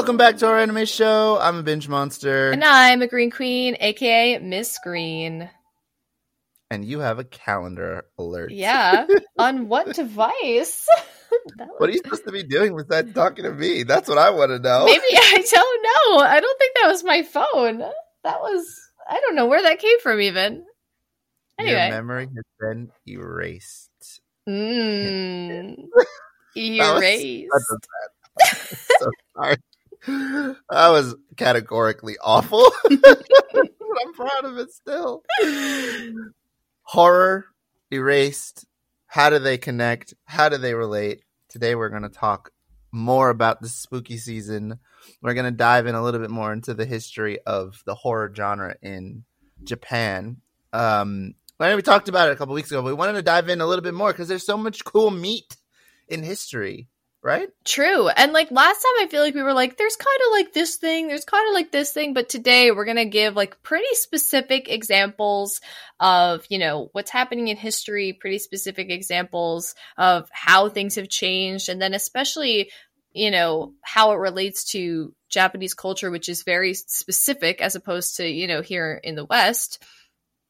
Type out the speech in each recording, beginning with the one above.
Welcome back to our anime show. I'm a binge monster. And I'm a Green Queen, aka Miss Green. And you have a calendar alert. Yeah. On what device? what are you supposed to be doing besides talking to me? That's what I want to know. Maybe I don't know. I don't think that was my phone. That was I don't know where that came from even. Anyway. Your memory has been erased. Mm. erased. so sorry. That was categorically awful. I'm proud of it still. Horror, erased. How do they connect? How do they relate? Today we're going to talk more about the spooky season. We're going to dive in a little bit more into the history of the horror genre in Japan. Um, we talked about it a couple weeks ago, but we wanted to dive in a little bit more because there's so much cool meat in history right? True. And like last time, I feel like we were like, there's kind of like this thing, there's kind of like this thing. But today, we're going to give like pretty specific examples of, you know, what's happening in history, pretty specific examples of how things have changed. And then, especially, you know, how it relates to Japanese culture, which is very specific as opposed to, you know, here in the West.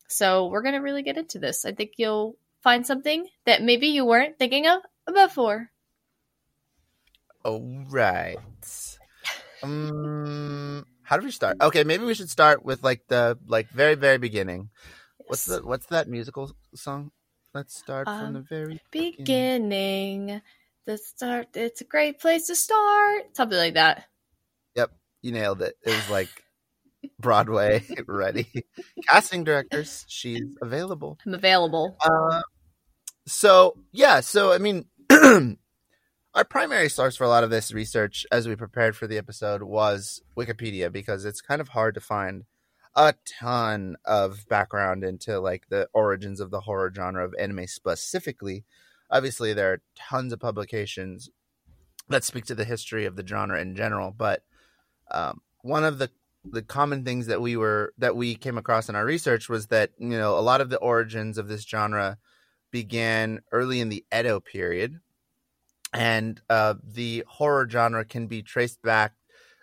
So, we're going to really get into this. I think you'll find something that maybe you weren't thinking of before. All right. Um, how do we start? Okay, maybe we should start with like the like very very beginning. Yes. What's the what's that musical song? Let's start um, from the very beginning. beginning. The start. It's a great place to start. Something like that. Yep, you nailed it. It was like Broadway ready. Casting directors, she's available. I'm available. Uh, so yeah, so I mean. our primary source for a lot of this research as we prepared for the episode was Wikipedia because it's kind of hard to find a ton of background into like the origins of the horror genre of anime specifically. Obviously, there are tons of publications that speak to the history of the genre in general, but um, one of the the common things that we were that we came across in our research was that you know a lot of the origins of this genre began early in the Edo period, and uh, the horror genre can be traced back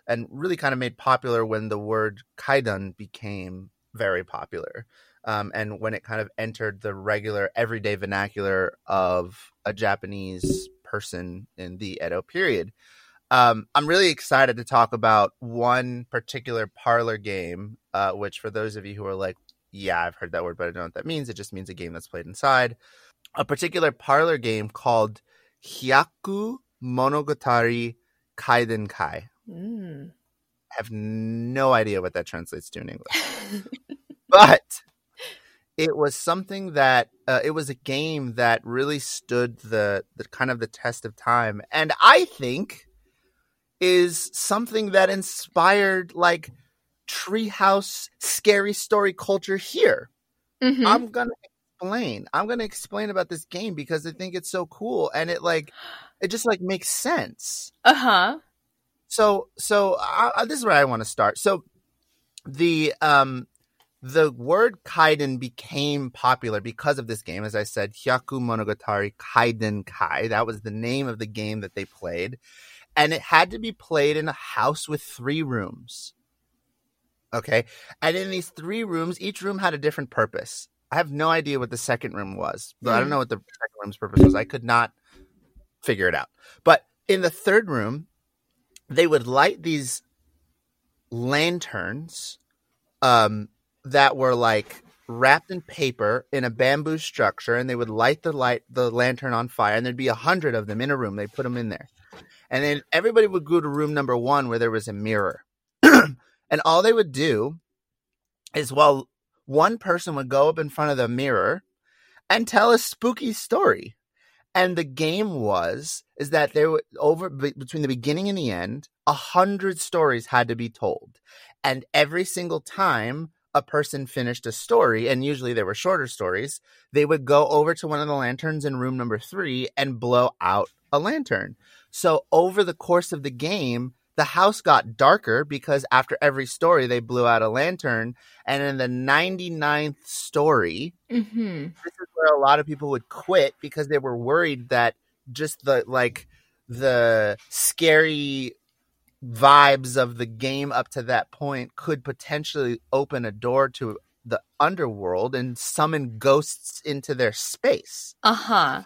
and really kind of made popular when the word kaidan became very popular um, and when it kind of entered the regular everyday vernacular of a japanese person in the edo period. Um, i'm really excited to talk about one particular parlor game uh, which for those of you who are like yeah i've heard that word but i don't know what that means it just means a game that's played inside. A particular parlor game called Hyaku Monogatari Kaidan Kai. Mm. I have no idea what that translates to in English. but it was something that uh, it was a game that really stood the the kind of the test of time and I think is something that inspired like treehouse scary story culture here. Mm-hmm. I'm going to explain. I'm going to explain about this game because I think it's so cool and it like it just like makes sense. Uh-huh. So so I, this is where I want to start. So the um the word kaidan became popular because of this game as I said Hyaku Monogatari Kaidan Kai. That was the name of the game that they played and it had to be played in a house with 3 rooms. Okay. And in these three rooms, each room had a different purpose. I have no idea what the second room was. Mm. I don't hmm. know what the second room's purpose was. I could not figure it out. But in the third room, they would light these lanterns um, that were like wrapped in paper in a bamboo structure, and they would light the light the lantern on fire, and there'd be a hundred of them in a room. They put them in there, and then everybody would go to room number one where there was a mirror, and all they would do is while one person would go up in front of the mirror and tell a spooky story. And the game was is that there were over between the beginning and the end, a hundred stories had to be told, and every single time a person finished a story, and usually they were shorter stories, they would go over to one of the lanterns in room number three and blow out a lantern. So over the course of the game, the house got darker because after every story they blew out a lantern and in the 99th story mm-hmm. this is where a lot of people would quit because they were worried that just the like the scary vibes of the game up to that point could potentially open a door to the underworld and summon ghosts into their space. Uh huh.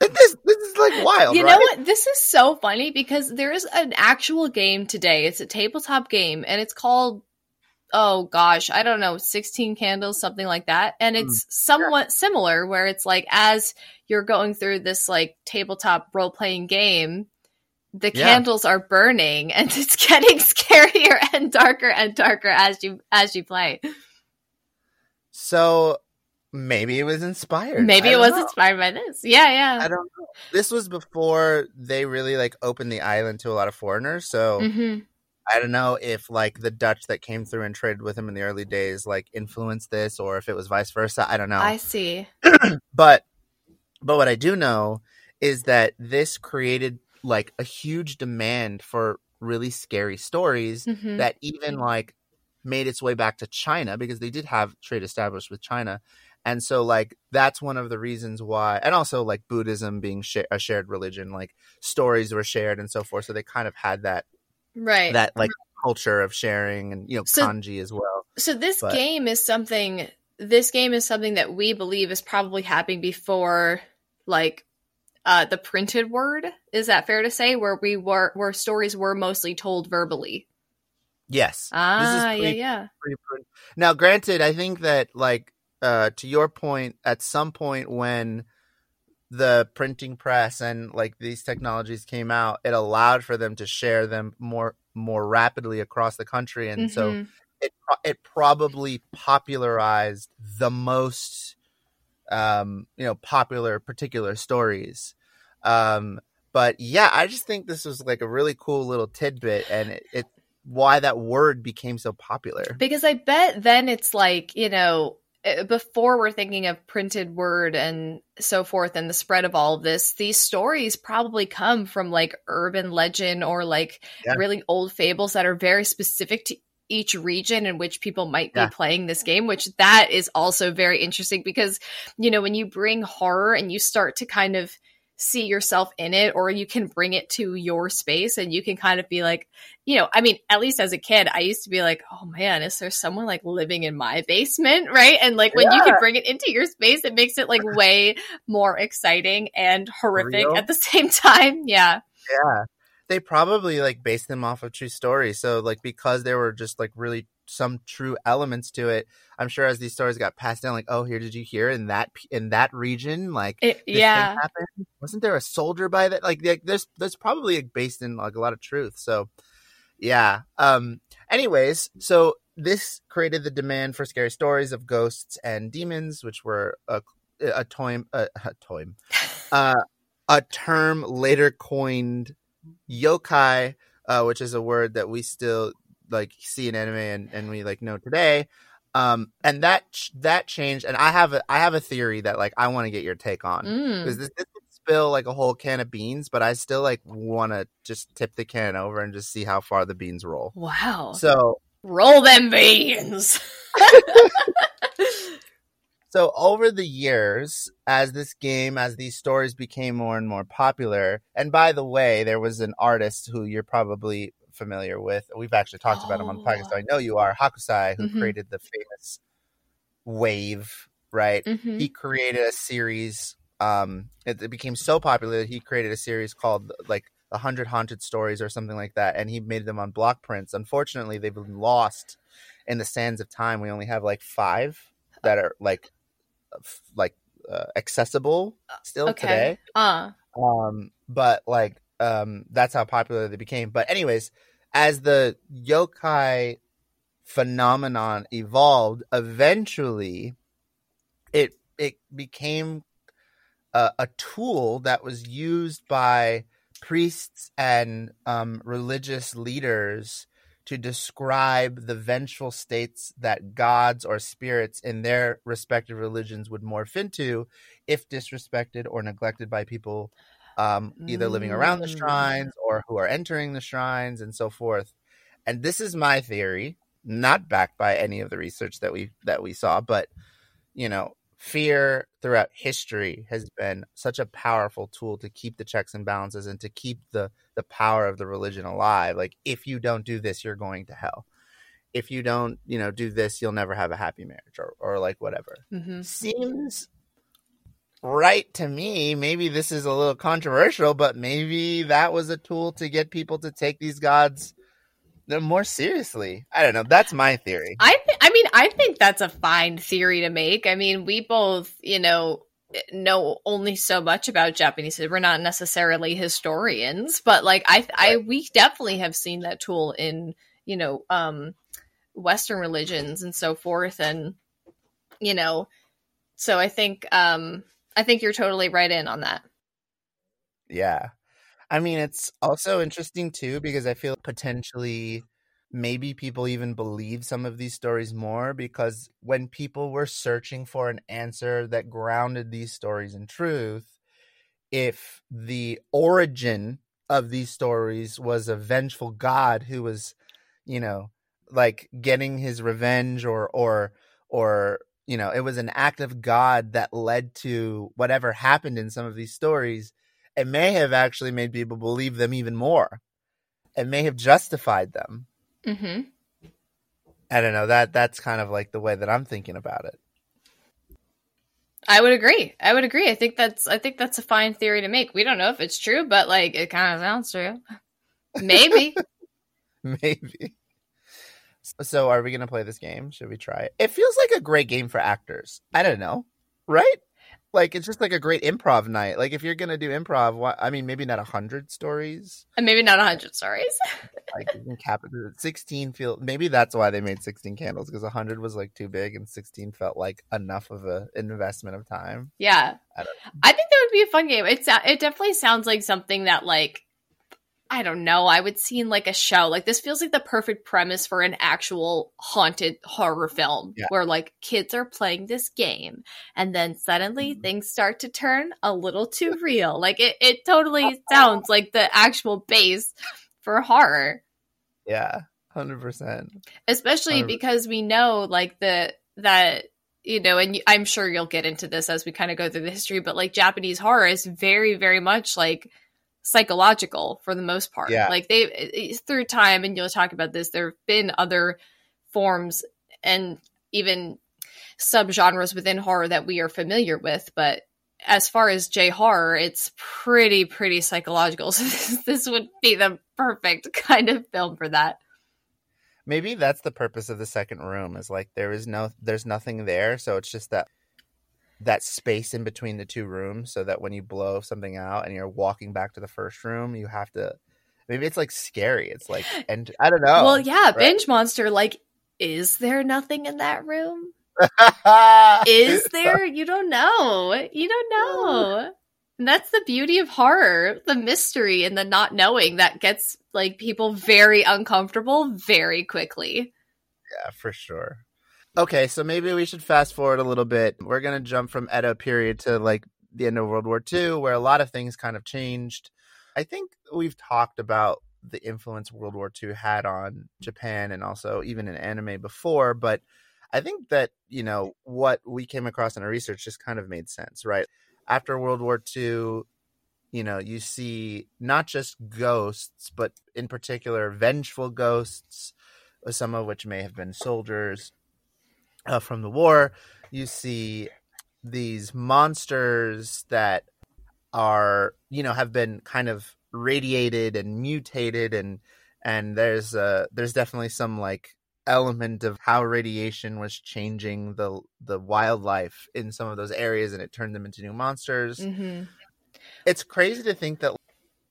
This this is like wild. You right? know what? This is so funny because there is an actual game today. It's a tabletop game and it's called oh gosh, I don't know, 16 candles, something like that. And Mm, it's somewhat similar where it's like as you're going through this like tabletop role playing game, the Yeah. candles are burning and it's getting scarier and darker and darker as you as you play. So maybe it was inspired. Maybe it was know. inspired by this. Yeah, yeah. I don't know. This was before they really like opened the island to a lot of foreigners. So hmm I don't know if like the Dutch that came through and traded with him in the early days like influenced this or if it was vice versa. I don't know. I see. but but what I do know is that this created like a huge demand for really scary stories Mhm. that even like made its way back to China because they did have trade established with China. And so like that's one of the reasons why and also like Buddhism being sh- a shared religion like stories were shared and so forth so they kind of had that Right. that like culture of sharing and you know So- kanji as well. So this But- game is something this game is something that we believe is probably happening before like uh the printed word. Is that fair to say where we were where stories were mostly told verbally? Yes. Ah, pretty- yeah, yeah. pretty. Now, granted, I think that like uh to your point, at some point when the printing press and like these technologies came out, it allowed for them to share them more more rapidly across the country, and so Mhm. it it probably popularized the most um you know popular particular stories. Um but yeah i just think this was like a really cool little tidbit and it, it why that word became so popular. Because I bet then it's like, you know, Uh, before we're thinking of printed word and so forth and the spread of all of this, these stories probably come from like urban legend or like Yeah. really old fables that are very specific to each region in which people might be Yeah. playing this game, which that is also very interesting because, you know, when you bring horror and you start to kind of see yourself in it or you can bring it to your space and you can kind of be like you know i mean at least as a kid i used to be like oh man is there someone like living in my basement? Right? And like when you can bring it into your space it makes it like way more exciting and horrific Real? at the same time. Yeah. Yeah. They probably like based them off of true stories. So like because they were just like really some true elements to it i'm sure as these stories got passed down like oh here did you hear in that in that region like it, this thing yeah happened? Wasn't there a soldier by that? Like, like there's there's probably based in like a lot of truth. So, yeah. Um. Anyways, so this created the demand for scary stories of ghosts and demons, which were a a toim a, a uh, a term later coined yokai, uh, which is a word that we still like see an anime and, and we like know today. Um, and that that changed, and I have a I have a theory that like I want to get your take on Mm. because this, this would spill like a whole can of beans, but I still like want to just tip the can over and just see how far the beans roll. wow So, roll them beans so over the years, as this game, as these stories became more and more popular, and by the way, there was an artist who you're probably familiar with. We've actually talked about him on the podcast, so I know you are Hokusai, who Mhm. created the famous wave, right? Mhm. he created a series um it, it became so popular that he created a series called like the hundred haunted stories or something like that and he made them on block prints unfortunately they've been lost in the sands of time we only have like five that are like like uh, accessible still okay today uh um but like um that's how popular they became. But anyways as the yokai phenomenon evolved eventually it it became a, a tool that was used by priests and um, religious leaders to describe the vengeful states that gods or spirits in their respective religions would morph into if disrespected or neglected by people um, either living around the Mm. shrines or who are entering the shrines and so forth. And this is my theory, not backed by any of the research that we that we saw, but you know, fear throughout history has been such a powerful tool to keep the checks and balances and to keep the the power of the religion alive like if you don't do this you're going to hell if you don't you know do this you'll never have a happy marriage or, or like whatever Mm-hmm. seems right to me maybe this is a little controversial but maybe that was a tool to get people to take these gods uh, more seriously i don't know that's my theory I th- I mean, I think that's a fine theory to make. I mean, we both, you know, know only so much about Japanese. history. We're not necessarily historians, but like I, I, we definitely have seen that tool in, you know, um, Western religions and so forth, and you know, so I think, um, I think you're totally right in on that. Yeah. I mean, it's also interesting too because I feel potentially maybe people even believe some of these stories more because when people were searching for an answer that grounded these stories in truth, if the origin of these stories was a vengeful god who was, you know, like getting his revenge or or or you know, it was an act of God that led to whatever happened in some of these stories, it may have actually made people believe them even more. It may have justified them. Mm-hmm. I don't know. That that's kind of like the way that I'm thinking about it. I would agree. I would agree. I think that's I think that's a fine theory to make. We don't know if it's true, but like it kind of sounds true. Maybe. Maybe. So are we going to play this game? Should we try it? It feels like a great game for actors. I don't know. Right? Like it's just like a great improv night. Like if you're going to do improv, why, I mean maybe not a 100 stories. and maybe not a hundred stories. Like you can cap it 16 feel maybe that's why they made 16 candles because 100 was like too big and 16 felt like enough of an investment of time. yeah. I don't I think that would be a fun game. It sou- it definitely sounds like something that like I don't know, I would see in like a show. Like this feels like the perfect premise for an actual haunted horror film Yeah. where like kids are playing this game and then suddenly Mhm. things start to turn a little too real. Like it it totally sounds like the actual base for horror. Yeah. 100%. especially 100. because we know like the that you know and i'm sure you'll get into this as we kind of go through the history but like japanese horror is very very much like psychological for the most part Yeah. like they through time and you'll talk about this there have been other forms and even subgenres within horror that we are familiar with but as far as J horror, it's pretty, pretty psychological. So this, this would be the perfect kind of film for that. Maybe that's the purpose of the second room is like there is no there's nothing there, so it's just that that space in between the two rooms so that when you blow something out and you're walking back to the first room, you have to maybe it's like scary. It's like and I don't know. well, yeah, right? binge monster. Like, is there nothing in that room? Is there? You don't know. You don't know. And that's the beauty of horror, the mystery and the not knowing that gets like people very uncomfortable very quickly. Yeah, for sure. Okay, so maybe we should fast forward a little bit. We're gonna jump from Edo period to like the end of World War II, where a lot of things kind of changed. I think we've talked about the influence World War II had on Japan and also even in anime before, but I think that, you know, what we came across in our research just kind of made sense, right? After World War II, you know, you see not just ghosts, but in particular vengeful ghosts, uh, some of which may have been soldiers uh, from the war. You see these monsters that are, you know, have been kind of radiated and mutated, and and there's uh there's definitely some like element of how radiation was changing the the wildlife in some of those areas and it turned them into new monsters Mm-hmm. it's crazy to think that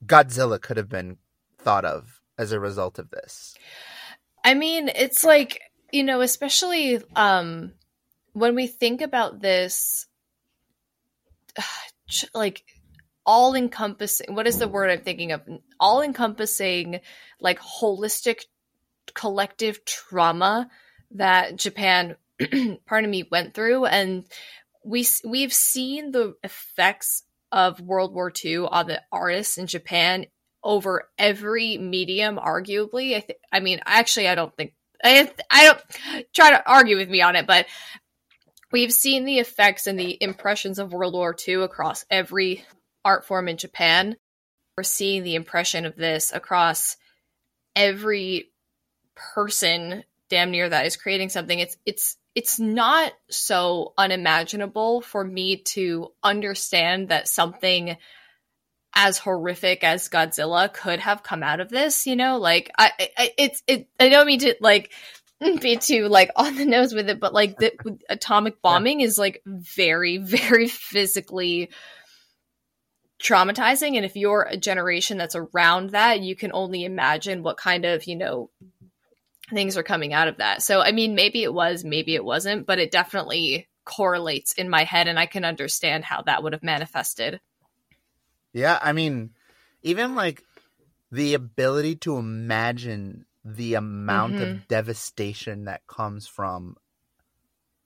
Godzilla could have been thought of as a result of this. I mean, it's like, you know, especially um when we think about this like all encompassing what is the word I'm thinking of? All encompassing like holistic collective trauma that Japan pardon me went through and we we've seen the effects of World War II on the artists in Japan over every medium arguably i th- i mean actually i don't think I, I don't try to argue with me on it but we've seen the effects and the impressions of World War II across every art form in Japan. We're seeing the impression of this across every person damn near that is creating something. It's it's it's not so unimaginable for me to understand that something as horrific as Godzilla could have come out of this, you know? Like I, I it's it I don't mean to like be too like on the nose with it, but like the atomic bombing yeah. is like very, very physically traumatizing. And if you're a generation that's around that, you can only imagine what kind of, you know, things are coming out of that. So, I mean, maybe it was, maybe it wasn't, but it definitely correlates in my head and I can understand how that would have manifested. Yeah. I mean, even like the ability to imagine the amount mm-hmm. of devastation that comes from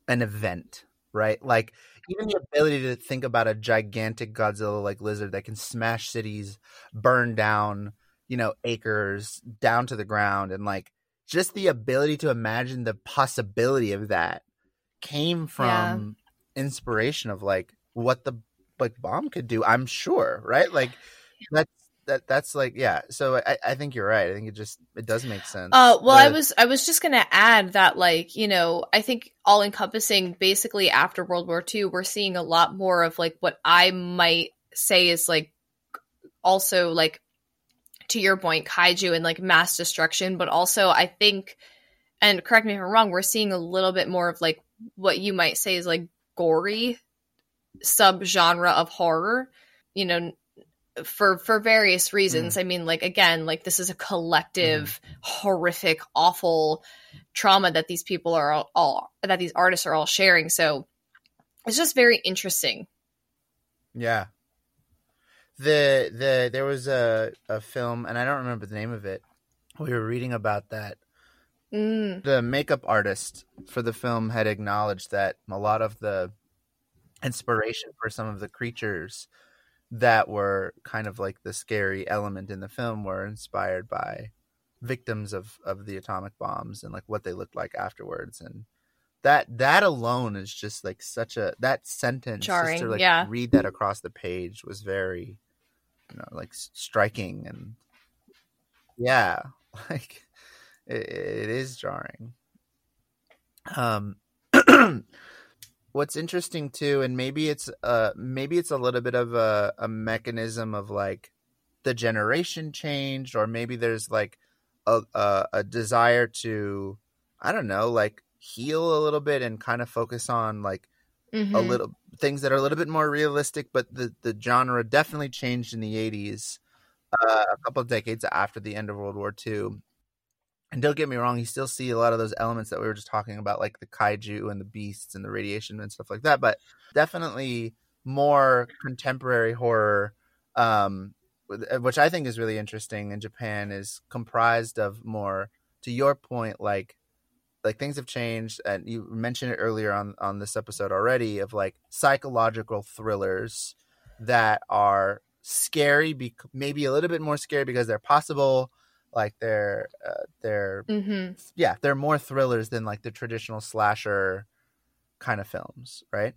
an event, right? Like even the ability to think about a gigantic Godzilla like lizard that can smash cities, burn down, you know, acres down to the ground and like just the ability to imagine the possibility of that came from yeah. inspiration of like what the like bomb could do, I'm sure, right? Like that's that that's like yeah so I, I think you're right i think it just it does make sense uh well i was i was just gonna add that like you know i think all encompassing basically after world war ii we're seeing a lot more of like what i might say is like also like to your point kaiju and like mass destruction but also i think and correct me if i'm wrong we're seeing a little bit more of like what you might say is like gory subgenre of horror you know for for various reasons. Mm. I mean, like again, like this is a collective, mm. horrific, awful trauma that these people are all, all, that these artists are all sharing. So it's just very interesting. Yeah. The the there was a a film, and I don't remember the name of it. We were reading about that. Mm. The makeup artist for the film had acknowledged that a lot of the inspiration for some of the creatures that were kind of like the scary element in the film were inspired by victims of of the atomic bombs and like what they looked like afterwards and that that alone is just like such a that sentence Jarring, just to like yeah. read that across the page was very you know like striking and yeah like it, it is jarring um what's interesting too, and maybe it's uh maybe it's a little bit of a, a mechanism of like the generation changed, or maybe there's like a, a, a desire to I don't know, like heal a little bit and kind of focus on like mm-hmm. a little things that are a little bit more realistic. But the the genre definitely changed in the '80s, uh, a couple of decades after the end of World War II, and don't get me wrong, you still see a lot of those elements that we were just talking about, like the kaiju and the beasts and the radiation and stuff like that. But definitely more contemporary horror, um, uh, which I think is really interesting in Japan, is comprised of more. To your point, like like things have changed, and you mentioned it earlier on on this episode already of like psychological thrillers that are scary, be- maybe a little bit more scary because they're possible like they're uh, they're mm-hmm. yeah they're more thrillers than like the traditional slasher kind of films right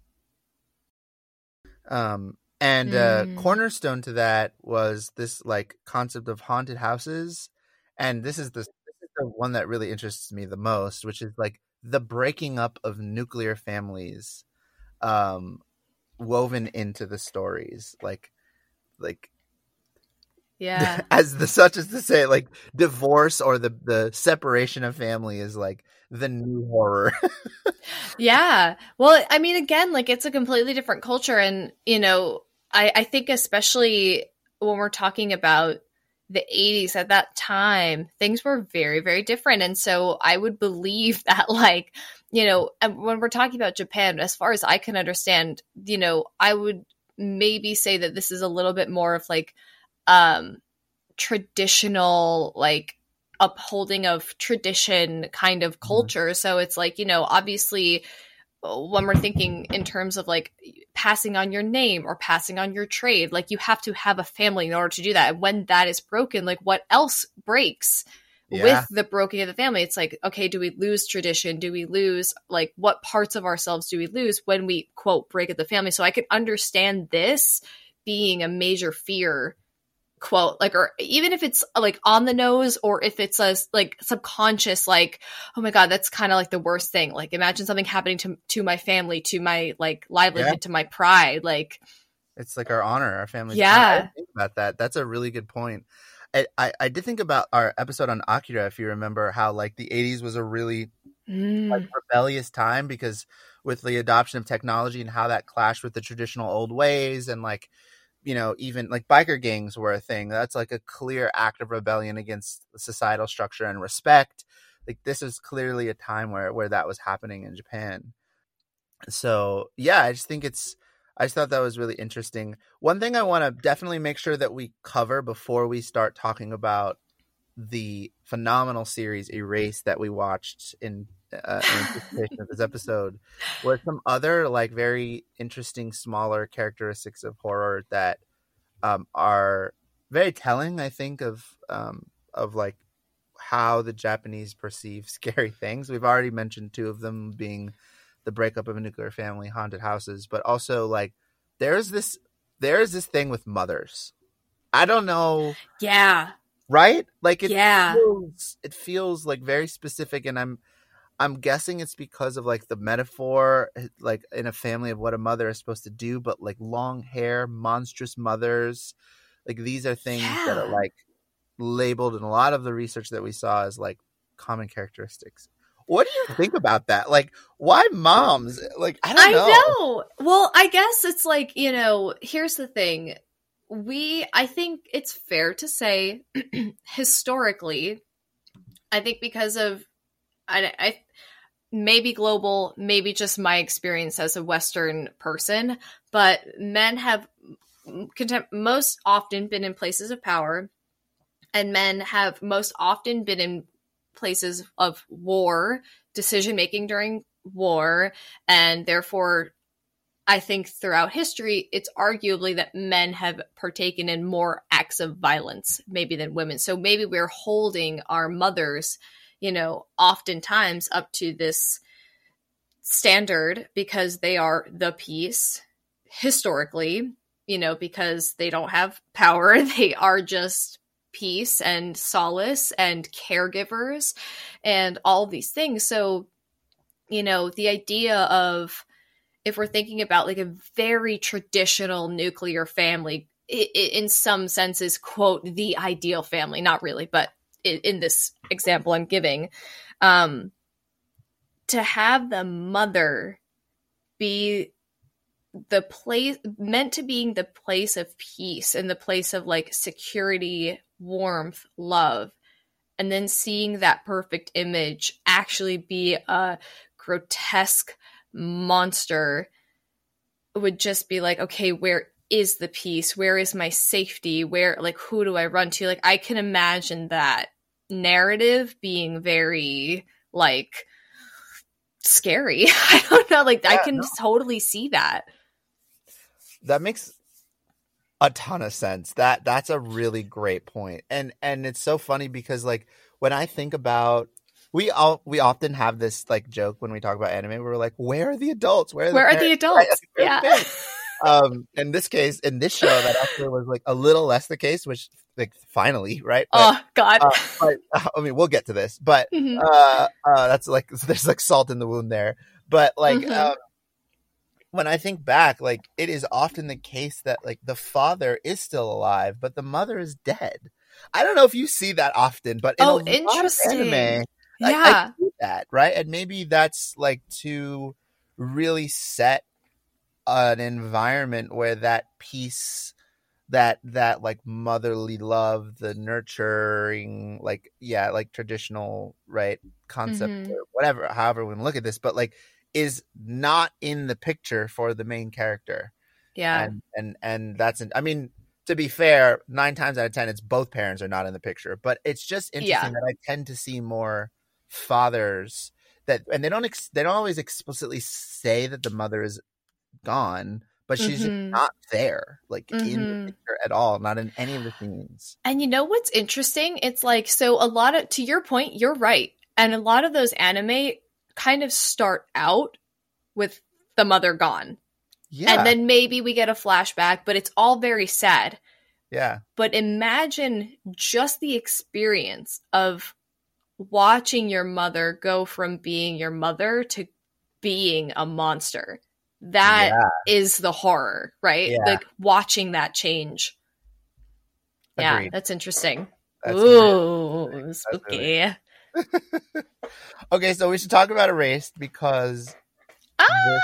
um and mm. uh cornerstone to that was this like concept of haunted houses and this is the this is the one that really interests me the most which is like the breaking up of nuclear families um woven into the stories like like yeah. As the such as to say, like divorce or the the separation of family is like the new horror. yeah. Well, I mean, again, like it's a completely different culture, and you know, I I think especially when we're talking about the 80s at that time things were very very different and so i would believe that like you know when we're talking about japan as far as i can understand you know i would maybe say that this is a little bit more of like um traditional like upholding of tradition kind of mm-hmm. culture mm-hmm. so it's like you know obviously when we're thinking in terms of like passing on your name or passing on your trade like you have to have a family in order to do that and when that is broken like what else breaks Yeah. with the broken of the family it's like okay do we lose tradition do we lose like what parts of ourselves do we lose when we quote break up the family so i could understand this being a major fear quote like or even if it's like on the nose or if it's a like subconscious like oh my god that's kind of like the worst thing like imagine something happening to to my family to my like livelihood to my pride like It's like our honor, our family. Yeah. about that. That's a really good point. I, I, I did think about our episode on Akira, if you remember, how like the 80s was a really mm, like rebellious time because with the adoption of technology and how that clashed with the traditional old ways and like you know even like biker gangs were a thing. That's like a clear act of rebellion against societal structure and respect. Like this is clearly a time where where that was happening in japan. So yeah i just think it's i just thought that was really interesting. One thing i want to definitely make sure that we cover before we start talking about the phenomenal series erase that we watched in uh, in anticipation of this episode were some other like very interesting smaller characteristics of horror that um, are very telling i think of um, of like how the japanese perceive scary things. We've already mentioned two of them being the breakup of a nuclear family haunted houses but also like there's this there's this thing with mothers. I don't know yeah. Right? Like it Yeah. feels it feels like very specific and i'm i'm guessing it's because of like the metaphor eh, like in a family of what a mother is supposed to do but like long hair monstrous mothers like these are things that are like labeled in a lot of the research that we saw as like common characteristics. What do you think about that? Like why moms? Like i don't I know, know. Well, I guess it's like, you know, here's the thing. We, I think it's fair to say, historically, I think because of, I, I, maybe global, maybe just my experience as a Western person, but men have most often been in places of power, and men have most often been in places of war, decision making during war, and therefore I think throughout history, it's arguably that men have partaken in more acts of violence, maybe than women. So maybe we're holding our mothers, you know, oftentimes up to this standard because they are the peace historically, you know, because they don't have power. They are just peace and solace and caregivers and all these things. So, you know, the idea of, if we're thinking about like a very traditional nuclear family in some senses quote the ideal family not really but in, in this example i'm giving um to have the mother be the place meant to being the place of peace and the place of like security warmth love and then seeing that perfect image actually be a grotesque monster would just be like, okay, where is the peace? Where is my safety? Where, like, who do I run to? Like, I can imagine that narrative being very, like, scary. I don't know. Like, I can no. totally see that. that makes a ton of sense that that's a really great point. and and it's so funny because like when i think about we all we often have this like joke when we talk about anime we're like where are the adults where are the, Where are the adults? Right? Like, where are Yeah. um in this case in this show that actually was like a little less the case which like finally right but, oh, God. uh, but i mean we'll get to this but Mhm. uh, uh, that's like there's like salt in the wound there. But like Mhm. uh, when I think back, like it is often the case that like the father is still alive, but the mother is dead. I don't know if you see that often, but in Oh, interesting. anime, I- I yeah. see that right, and maybe that's like to really set an environment where that peace that that like motherly love the nurturing like yeah like traditional right concept Mhm. or whatever however we look at this but like is not in the picture for the main character yeah. and and and that's i mean to be fair nine times out of ten it's both parents are not in the picture but it's just interesting Yeah. that i tend to see more fathers that and they don't ex, they don't always explicitly say that the mother is gone but she's Mhm. not there, like in Mhm. the picture at all, not in any of the scenes. And you know what's interesting? It's like so a lot of to your point, you're right. And a lot of those anime kind of start out with the mother gone. Yeah, And then maybe we get a flashback, but it's all very sad. yeah, But imagine just the experience of watching your mother go from being your mother to being a monster. That is yeah. the horror, right? Yeah. Like watching that change. Yeah, that's interesting. That's Ooh, really- spooky. okay, so we should talk about Erased because Ah!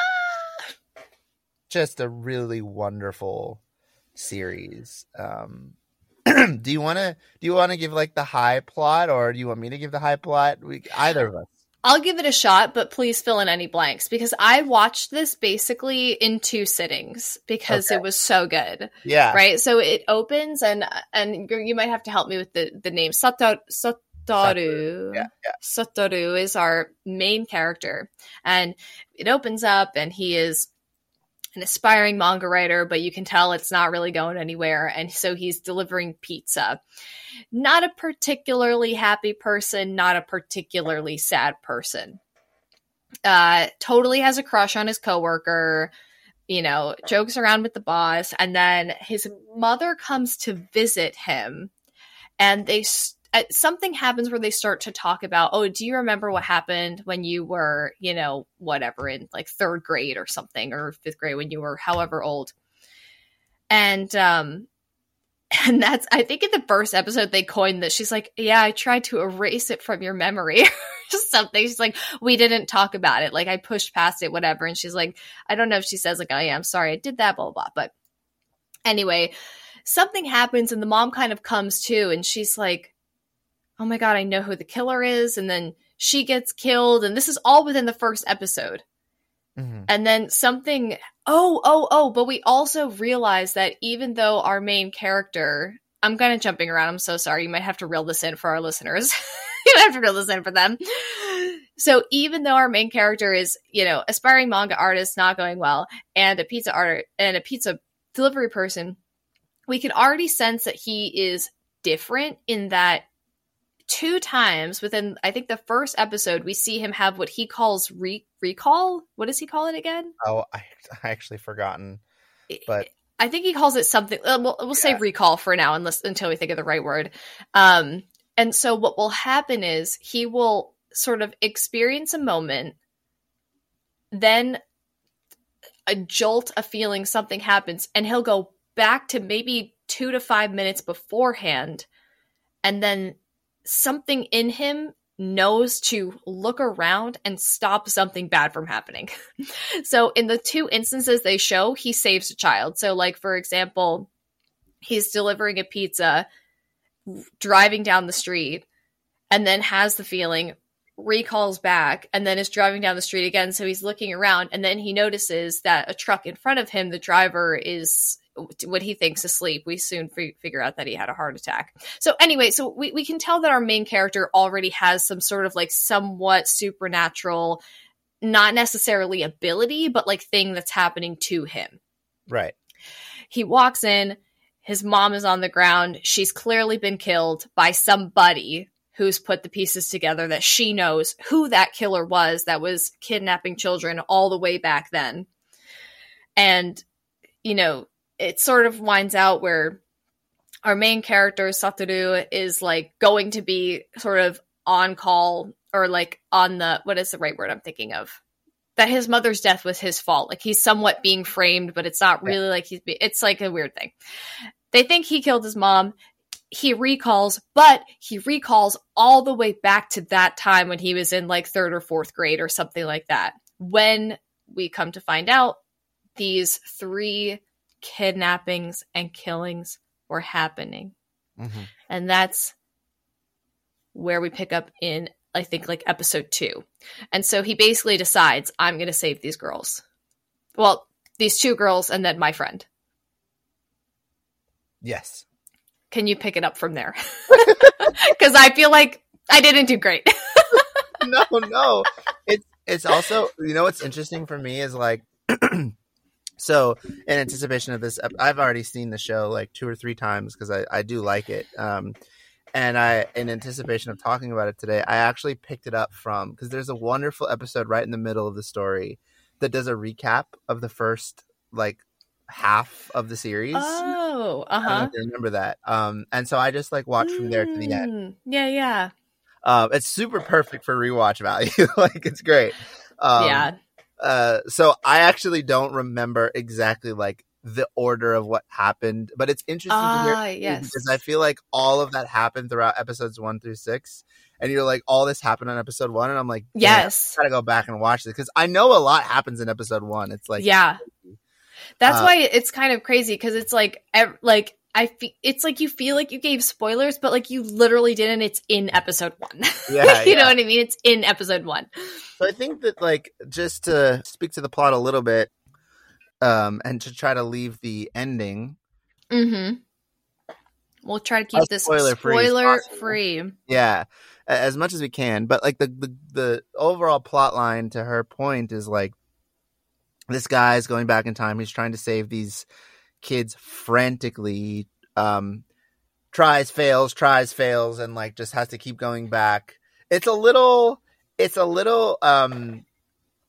just a really wonderful series. Um, do you want to do you want to give like the high plot, or do you want me to give the high plot? We, either of us. I'll give it a shot, but please fill in any blanks because I watched this basically in two sittings because Okay. it was so good. Yeah, right? So it opens and and you're- you might have to help me with the the name. Satoru Satoru. Yeah, Satoru is our main character. And it opens up and he is an aspiring manga writer but you can tell it's not really going anywhere and so he's delivering pizza. Not a particularly happy person not a particularly sad person. Uh totally has a crush on his coworker you know, jokes around with the boss, and then his mother comes to visit him, and they uh, something happens where they start to talk about, oh, do you remember what happened when you were, you know, whatever in like third grade or something, or fifth grade when you were however old, and um. And that's, I think in the first episode, they coined that. She's like, Yeah, I tried to erase it from your memory or something. She's like, We didn't talk about it. Like, I pushed past it, whatever. And she's like, I don't know if she says like, "Oh yeah, I'm sorry, I did that," blah blah. blah. But anyway, something happens, and the mom kind of comes to, and she's like, "Oh my god, I know who the killer is," and then she gets killed, and this is all within the first episode. Mhm. And then something, oh oh oh, but we also realize that even though our main character, I'm kind of jumping around. I'm so sorry. You might have to reel this in for our listeners. you have to reel this in for them. So even though our main character is, you know, aspiring manga artist, not going well, and a pizza art and a pizza delivery person, we can already sense that he is different in that two times within I think the first episode we see him have what he calls re- recall. What does he call it again? Oh, I I actually forgotten. But- I think he calls it something. Uh, we'll we'll say recall for now, unless until we think of the right word. Um, and so what will happen is he will sort of experience a moment, then a jolt, a feeling, something happens, and he'll go back to maybe two to five minutes beforehand, and then something in him knows to look around and stop something bad from happening. so in the two instances they show, he saves a child. So like for example, he's delivering a pizza driving down the street and then has the feeling recalls back and then is driving down the street again so he's looking around and then he notices that a truck in front of him the driver is what he thinks asleep we soon fi- figure out that he had a heart attack. So anyway so we, we can tell that our main character already has some sort of like somewhat supernatural not necessarily ability but like thing that's happening to him. Right. he walks in. His mom is on the ground. She's clearly been killed by somebody who's put the pieces together that she knows who that killer was that was kidnapping children all the way back then. And you know it sort of winds out where our main character Satoru is like going to be sort of on call or like on the what is the right word I'm thinking of? That his mother's death was his fault. Like he's somewhat being framed but it's not really like he's be- it's like a weird thing. They think he killed his mom. He recalls but he recalls all the way back to that time when he was in like third or fourth grade or something like that. When we come to find out these three kidnappings and killings were happening Mhm. and that's where we pick up in i think like episode two and so he basically decides i'm going to save these girls well these two girls and then my friend Yes. can you pick it up from there because i feel like i didn't do great no, no. It's it's also you know what's interesting for me is like So, in anticipation of this, I've already seen the show like two or three times because I, I do like it. Um, and I, in anticipation of talking about it today, I actually picked it up from because there's a wonderful episode right in the middle of the story that does a recap of the first like half of the series. Oh, uh-huh remember that. Um, and so I just like watched from there to the end. Mm, Yeah, yeah, Um, it's super perfect for rewatch value. like it's great. Um, yeah. Uh so i actually don't remember exactly like the order of what happened but it's interesting to hear Ah, yes. because i feel like all of that happened throughout episodes one through six and you're like all this happened on episode one and i'm like Yes. I gotta go back and watch this because i know a lot happens in episode one it's like yeah. That's uh, why it's kind of crazy because it's like, ev- like I fe- it's like you feel like you gave spoilers, but like you literally didn't. It's in episode one. Yeah, you know what I mean? It's in episode one. So I think that like just to speak to the plot a little bit, um, and to try to leave the ending. Mm-hmm. We'll try to keep this spoiler possible. free. Yeah, as much as we can. But like the the, the overall plot line to her point is like this guy's going back in time. He's trying to save these kids frantically. Um, tries, fails, tries, fails, and like just has to keep going back. It's a little. It's a little um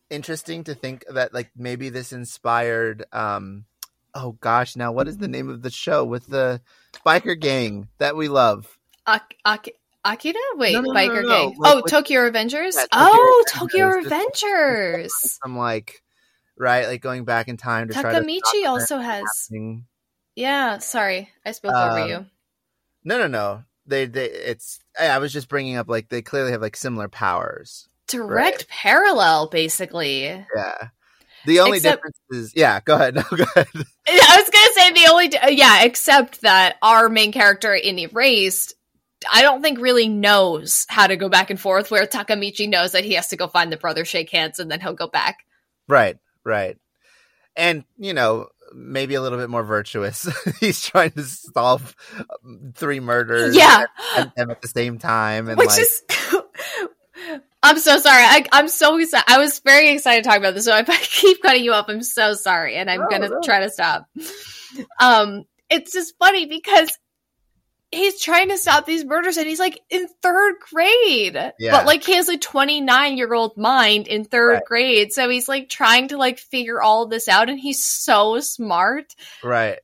interesting to think that like maybe this inspired um oh gosh now what is the name of the show with the biker gang that we love Ak- Ak- Akira? Wait, No, no, Biker no, Gang. like oh, with- Tokyo Revengers? Yeah, Tokyo oh, Revengers. Tokyo Revengers. like right like going back in time to try to Takemichi also has. happening. Yeah, sorry. I spoke over Um, you. no no no they they it's i was just bringing up like they clearly have like similar powers Direct parallel, basically. yeah the only Except- difference is yeah go ahead no go ahead I was gonna say the only yeah, except that our main character in Erased, I don't think really knows how to go back and forth. Where Takemichi knows that he has to go find the brother, shake hands, and then he'll go back. right right and you know maybe a little bit more virtuous he's trying to solve um, three murders Yeah, and them at the same time and which like is. I'm so sorry. I, I'm so excited. I was very excited to talk about this. So if I keep cutting you off, I'm so sorry, and I'm No, gonna no. try to stop. Um, it's just funny because he's trying to stop these murders, and he's like in third grade. Yeah. But like he has a 29 year old mind in third Right. grade, so he's like trying to like figure all this out, and he's so smart. right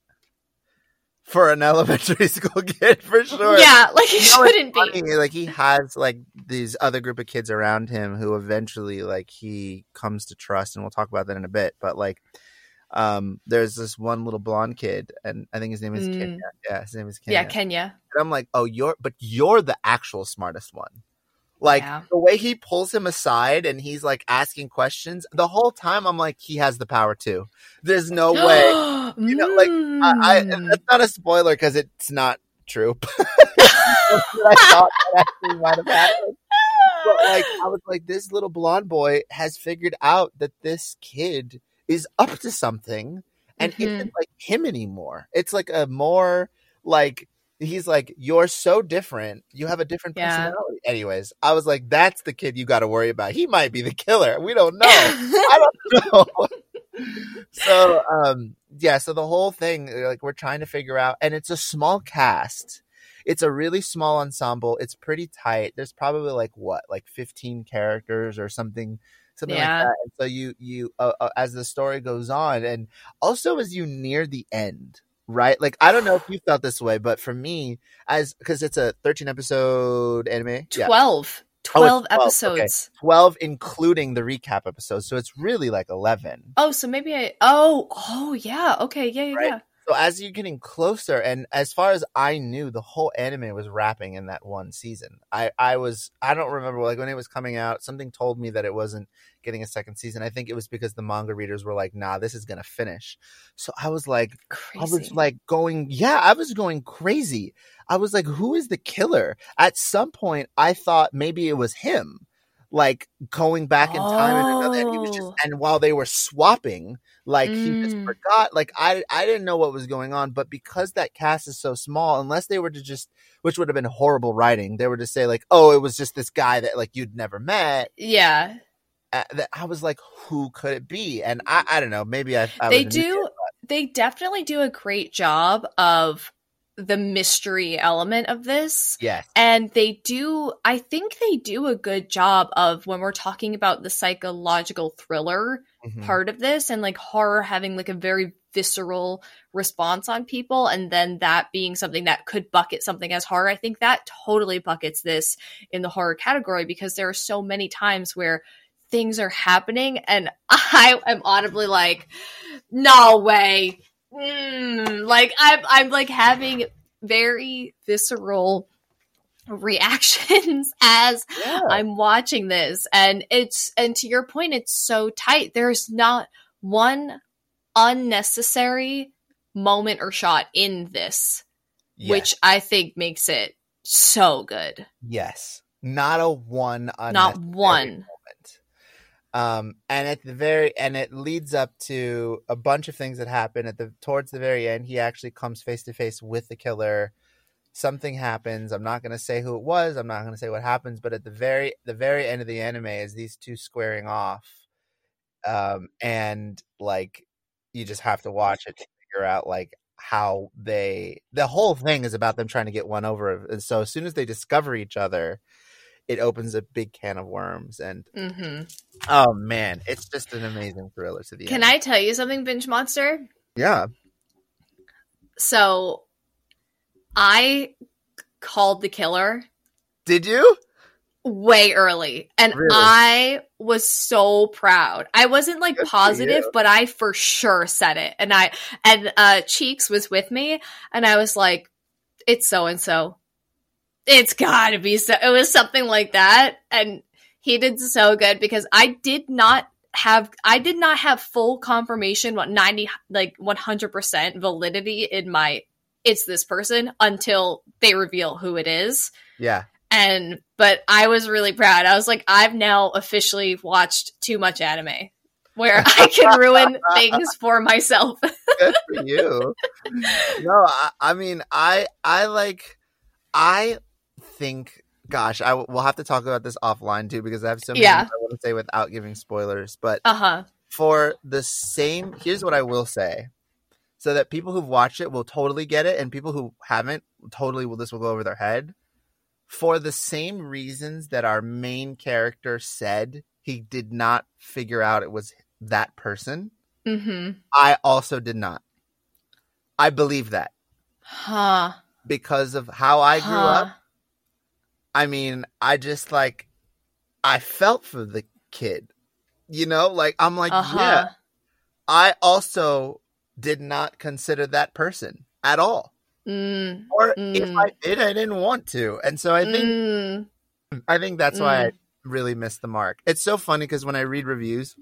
for an elementary school kid for sure Yeah, like he you shouldn't be. like he has like these other group of kids around him who eventually like he comes to trust and we'll talk about that in a bit but like um there's this one little blonde kid and i think his name is Mm. kenya yeah his name is kenya Yeah, Kenya. and i'm like oh you're but you're the actual smartest one like Yeah. the way he pulls him aside and he's like asking questions the whole time i'm like he has the power too there's no way You know, like, I, I Mm. that's not a spoiler because it's not true. I thought that actually might have happened. But like, I was like, this little blonde boy has figured out that this kid is up to something, and Mhm. isn't like him anymore. It's like a more like he's like, you're so different. You have a different Yeah. personality. Anyways, I was like, that's the kid you got to worry about. He might be the killer. We don't know. I don't know. so um yeah so the whole thing like we're trying to figure out and it's a small cast it's a really small ensemble it's pretty tight there's probably like what like 15 characters or something something Yeah. like that and so you you uh, uh, as the story goes on and also as you near the end right like i don't know if you felt this way but for me as because it's a 13 episode anime yeah 12. Oh, 12 it's 12, okay. episodes. 12 including the recap episodes so it's really like 11 Oh, so maybe I. Oh, oh, yeah. Okay, yeah, yeah, Right. yeah. So as you're getting closer, and as far as I knew, the whole anime was wrapping in that one season. I I was I don't remember like when it was coming out. Something told me that it wasn't getting a second season. I think it was because the manga readers were like, "Nah, this is gonna finish." So I was like, Crazy. I was like going, yeah, I was going crazy. I was like, who is the killer? At some point, I thought maybe it was him, like going back in time and another. And he was just, Oh. and while they were swapping, like he just Mm. forgot. Like I, I didn't know what was going on. But because that cast is so small, unless they were to just, which would have been horrible writing, they were to say like, oh, it was just this guy that like you'd never met. yeah. uh, that I was like, who could it be? And I, I don't know, maybe I, I they do they definitely do a great job of the mystery element of this Yes. and they do i think they do a good job of when we're talking about the psychological thriller Mhm. part of this and like horror having like a very visceral response on people and then that being something that could bucket something as horror i think that totally buckets this in the horror category because there are so many times where things are happening and i am audibly like no way Mm, like i'm i'm like having very visceral reactions as Yeah. I'm watching this and it's and to your point it's so tight there's not one unnecessary moment or shot in this Yes. which I think makes it so good Yes. Not a one not one. Um and at the very and it leads up to a bunch of things that happen at the towards the very end he actually comes face to face with the killer. Something happens. I'm not going to say who it was. I'm not going to say what happens, but at the very the very end of the anime is these two squaring off. Um and like you just have to watch it to figure out like how they the whole thing is about them trying to get one over and so as soon as they discover each other it opens a big can of worms and mm-hmm. oh man it's just an amazing thriller to the can end. I tell you something binge monster? Yeah. So I called the killer did you? way early and Really? i was so proud. I wasn't like Good positive but i for sure said it and i and uh cheeks was with me and i was like it's so and so it's gotta be so it was something like that and he did so good because i did not have i did not have full confirmation what 90 like 100% validity in my it's this person until they reveal who it is yeah and but I was really proud. I was like, I've now officially watched too much anime where I can ruin things for myself. good for you no I, I mean i i like i think gosh i will we'll have to talk about this offline too because i have so many Yeah. things i want to say without giving spoilers but Uh huh. for the same here's what i will say so that people who've watched it will totally get it and people who haven't totally will this will go over their head for the same reasons that our main character said he did not figure out it was that person Mm-hmm. i also did not i believe that Huh. because of how i grew Huh. up i mean i just like i felt for the kid you know like i'm like Uh-huh. yeah I also did not consider that person at all. Mm. Or if Mm. I did, I didn't want to. And so I think Mm. I think that's why I Mm. really missed the mark. It's so funny because when I read reviews,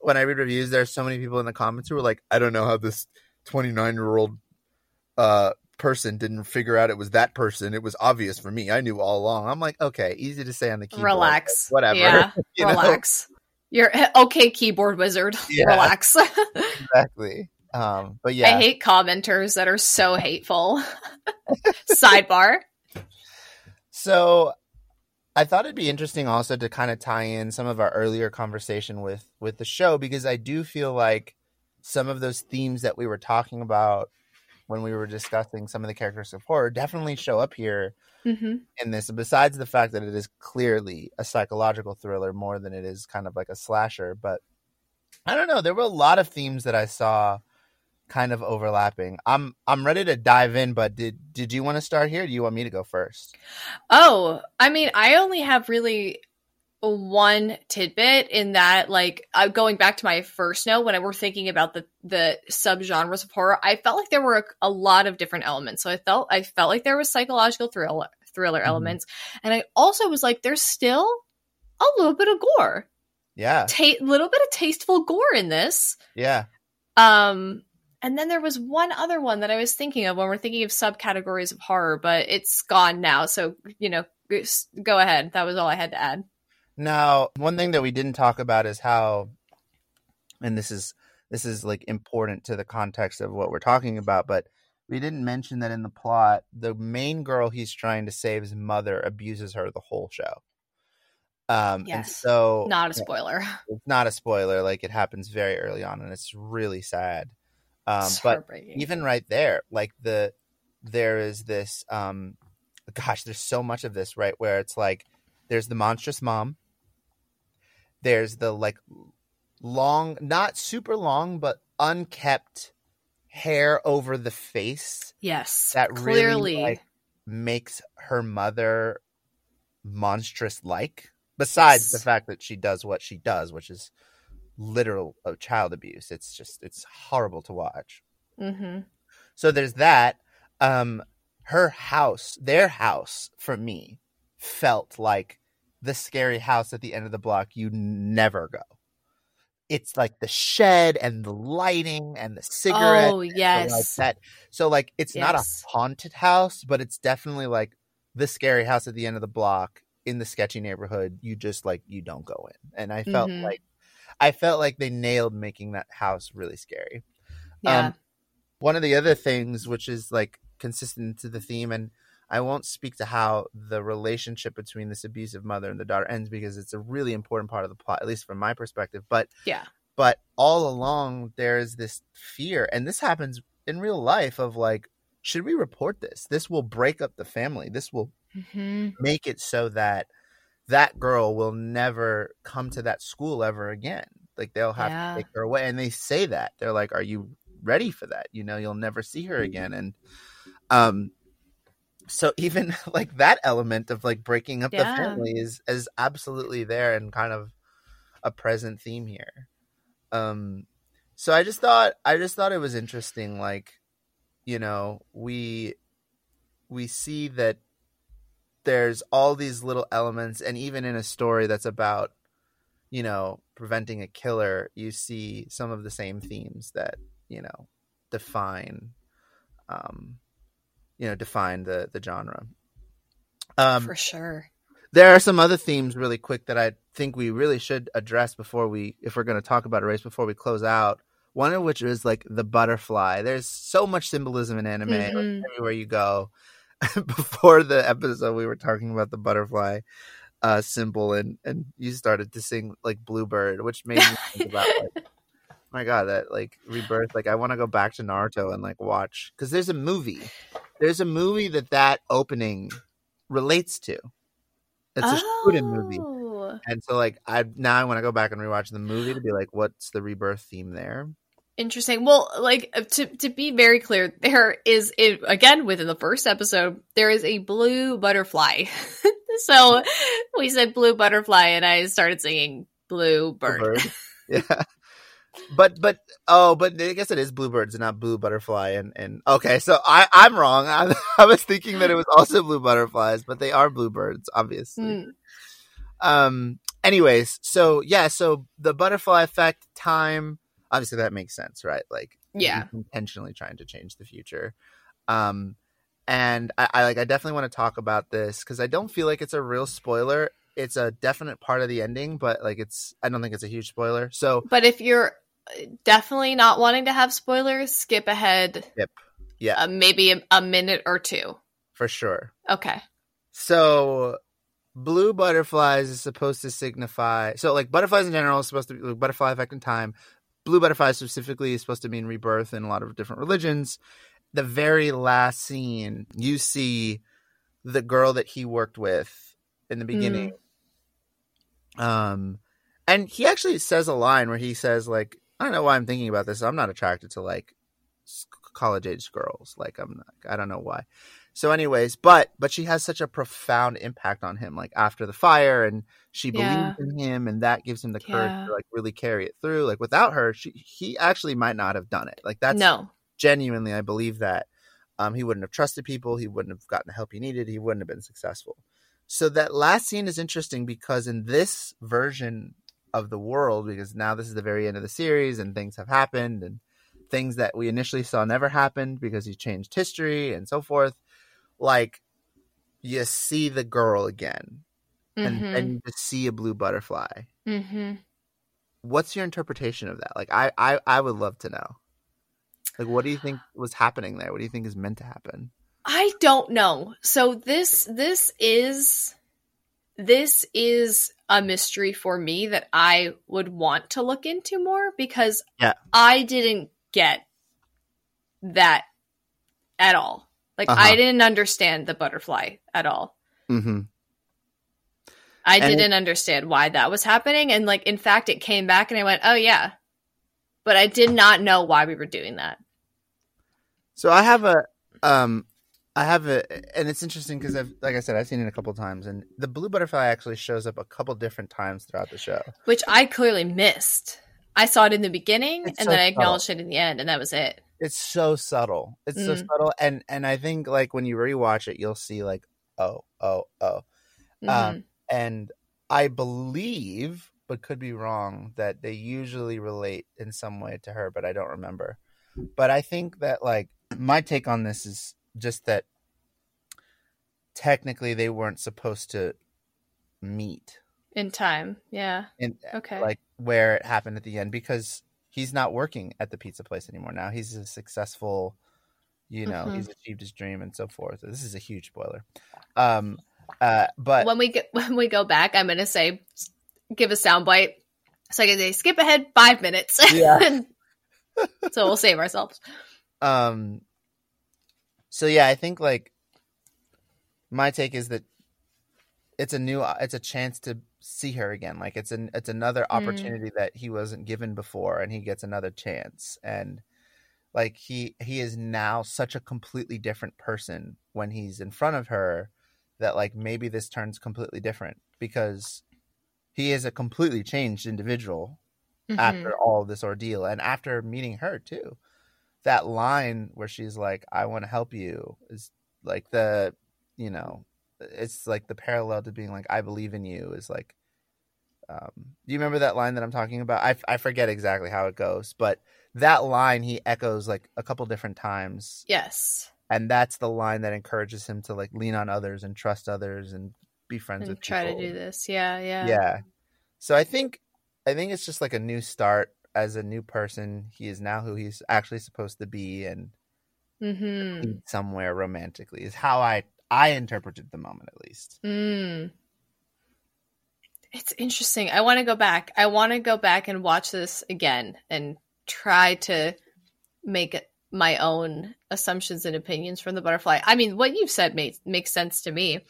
when I read reviews, there's so many people in the comments who are like, I don't know how this 29 year old uh person didn't figure out it was that person. It was obvious for me. I knew all along. I'm like, okay, easy to say on the keyboard. Relax. Whatever. Yeah. You know? Relax. You're okay, keyboard wizard. Yeah. Relax. Exactly. Um, but yeah. I hate commenters that are so hateful. Sidebar. So I thought it'd be interesting also to kind of tie in some of our earlier conversation with with the show because I do feel like some of those themes that we were talking about when we were discussing some of the characters of horror definitely show up here hmm in this. Besides the fact that it is clearly a psychological thriller more than it is kind of like a slasher, but I don't know. There were a lot of themes that I saw kind of overlapping. I'm I'm ready to dive in, but did did you want to start here? Do you want me to go first? Oh, I mean, I only have really one tidbit in that, like, uh, going back to my first note when I were thinking about the the subgenres of horror, I felt like there were a, a lot of different elements. So I felt I felt like there was psychological thriller thriller Mhm. elements, and I also was like, there's still a little bit of gore, Yeah. ta- little bit of tasteful gore in this. Yeah. Um, and then there was one other one that I was thinking of when we're thinking of subcategories of horror, but it's gone now. So you know, go ahead. That was all I had to add. Now, one thing that we didn't talk about is how, and this is this is like important to the context of what we're talking about, but we didn't mention that in the plot, the main girl he's trying to save's mother abuses her the whole show. Um, and so Not a spoiler. it's not a spoiler. Like it happens very early on, and it's really sad. Um, It's but even right there, like the there is this. Um, gosh, there's so much of this right where it's like there's the monstrous mom. There's the like long, not super long, but unkept hair over the face yes, that really, like, makes her mother monstrous like besides the fact that she does what she does which is literal uh, child abuse. It's just it's horrible to watch. Hmm so there's that. Um her house their house for me felt like the scary house at the end of the block you never go it's like the shed and the lighting and the cigarette Oh yes, that. So like it's not a haunted house, but it's definitely like the scary house at the end of the block in the sketchy neighborhood. You just like you don't go in. And I felt Mhm. like I felt like they nailed making that house really scary. yeah. um, One of the other things which is like consistent to the theme and I won't speak to how the relationship between this abusive mother and the daughter ends because it's a really important part of the plot, at least from my perspective. But yeah, but all along there is this fear and this happens in real life of like should we report this? This will break up the family. This will hmm make it so that that girl will never come to that school ever again. Like they'll have Yeah. to take her away and they say that. They're like are you ready for that? You know you'll never see her again and um so even like that element of like breaking up Yeah. the family is is absolutely there and kind of a present theme here um so i just thought i just thought it was interesting like you know we we see that there's all these little elements and even in a story that's about you know preventing a killer you see some of the same themes that you know define um you know define the the genre um for sure. there are some other themes really quick that I think we really should address before we if we're going to talk about Erased before we close out. One of which is like the butterfly. There's so much symbolism in anime Mhm. everywhere you go. before the episode we were talking about the butterfly uh symbol and and you started to sing like bluebird which made me think about like my god that like rebirth like i want to go back to naruto and like watch because there's a movie there's a movie that that opening relates to it's a student movie Oh, and so like i now i want to go back and rewatch the movie to be like what's the rebirth theme there Interesting. Well, like uh, to to be very clear, there is it again within the first episode there is a blue butterfly. so we said blue butterfly, and I started singing blue bird. Bird. yeah but but oh but i guess it is bluebirds and not blue butterfly and and okay so i i'm wrong. I, I was thinking that it was also blue butterflies but they are bluebirds obviously. Mm, um anyways so yeah so the butterfly effect time obviously that makes sense right? Like Yeah. intentionally trying to change the future. Um and i, I like i definitely want to talk about this because i don't feel like it's a real spoiler it's a definite part of the ending but like it's i don't think it's a huge spoiler so But if you're uh, definitely not wanting to have spoilers, skip ahead. Yep. Yeah Uh, maybe a, a minute or two. for sure Okay. So blue butterflies is supposed to signify so like butterflies in general is supposed to be like, butterfly effect in time. Blue butterfly specifically is supposed to mean rebirth in a lot of different religions. The very last scene, you see the girl that he worked with in the beginning. Um and he actually says a line where he says like I don't know why I'm thinking about this. I'm not attracted to like college age girls. Like I'm not, I don't know why. So anyways, but but she has such a profound impact on him like after the fire and she believes Yeah. in him and that gives him the courage Yeah. to like really carry it through. Like without her, she he actually might not have done it. Like that's no. genuinely I believe that. Um he wouldn't have trusted people, he wouldn't have gotten the help he needed, he wouldn't have been successful. So that last scene is interesting because in this version of the world, because now this is the very end of the series and things have happened and things that we initially saw never happened because he changed history and so forth. Like you see the girl again and Mhm. and you just see a blue butterfly. hmm What's your interpretation of that? Like I, I I would love to know. Like what do you think was happening there? What do you think is meant to happen? I don't know. So this this is this is a mystery for me that I would want to look into more because Yeah. I didn't get that at all. Like Uh-huh. I didn't understand the butterfly at all. Mm-hmm. I And- didn't understand why that was happening and like in fact it came back and I went, "Oh yeah." But I did not know why we were doing that. So I have a, um, I have a, and it's interesting because I've, like I said, I've seen it a couple times, and the blue butterfly actually shows up a couple different times throughout the show. Which I clearly missed. I saw it in the beginning It's and so then I subtle. acknowledged it in the end and that was it. It's so subtle. It's so Mm. subtle, and and I think like when you rewatch it, you'll see like, oh, oh, oh, Mhm. Um, and I believe, but could be wrong, that they usually relate in some way to her, but I don't remember. But I think that like my take on this is just that technically they weren't supposed to meet in time. Yeah. in Okay. like where it happened at the end because he's not working at the pizza place anymore now. He's a successful, you know, Mhm. he's achieved his dream and so forth. This is a huge spoiler. Um uh but when we go, when we go back, I'm gonna say give a soundbite. So I can say skip ahead five minutes. Yeah. so we'll save ourselves. um so yeah i think like my take is that it's a new it's a chance to see her again like it's an it's another Mm. opportunity that he wasn't given before and he gets another chance and like he he is now such a completely different person when he's in front of her that like maybe this turns completely different because he is a completely changed individual Mhm. after all this ordeal and after meeting her too that line where she's like i want to help you is like the you know it's like the parallel to being like i believe in you is like um do you remember that line that i'm talking about i, I forget exactly how it goes but that line he echoes like a couple different times Yes. and that's the line that encourages him to like lean on others and trust others and be friends And with try people to do this. Yeah, yeah. yeah. So I think I think it's just like a new start as a new person. He is now who he's actually supposed to be and Mm-hmm. somewhere romantically is how I I interpreted the moment at least. Mm. It's interesting. I want to go back. I want to go back and watch this again and try to make it my own assumptions and opinions from the butterfly. I mean, what you've said makes makes sense to me.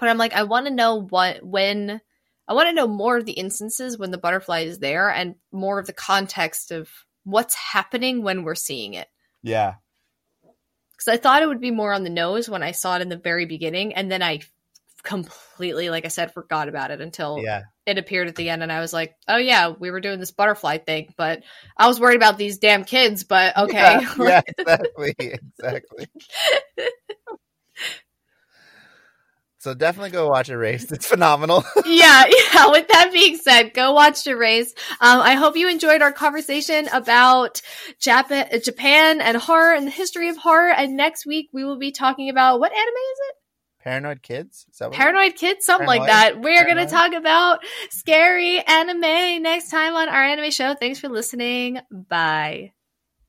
But I'm like, I want to know what when I want to know more of the instances when the butterfly is there and more of the context of what's happening when we're seeing it. Yeah. because I thought it would be more on the nose when I saw it in the very beginning, and then I completely, like I said, forgot about it until Yeah. it appeared at the end, and I was like, "Oh yeah, we were doing this butterfly thing," but I was worried about these damn kids. But okay, Yeah, yeah, exactly. Exactly. so definitely go watch Erased. It's phenomenal. yeah, yeah. With that being said, go watch Erase. Um, I hope you enjoyed our conversation about Jap- Japan and horror and the history of horror. And next week we will be talking about what anime is it? Paranoid Kids? Is that what Paranoid Kids, something like that. We're going to talk about scary anime next time on our anime show. Thanks for listening. Bye.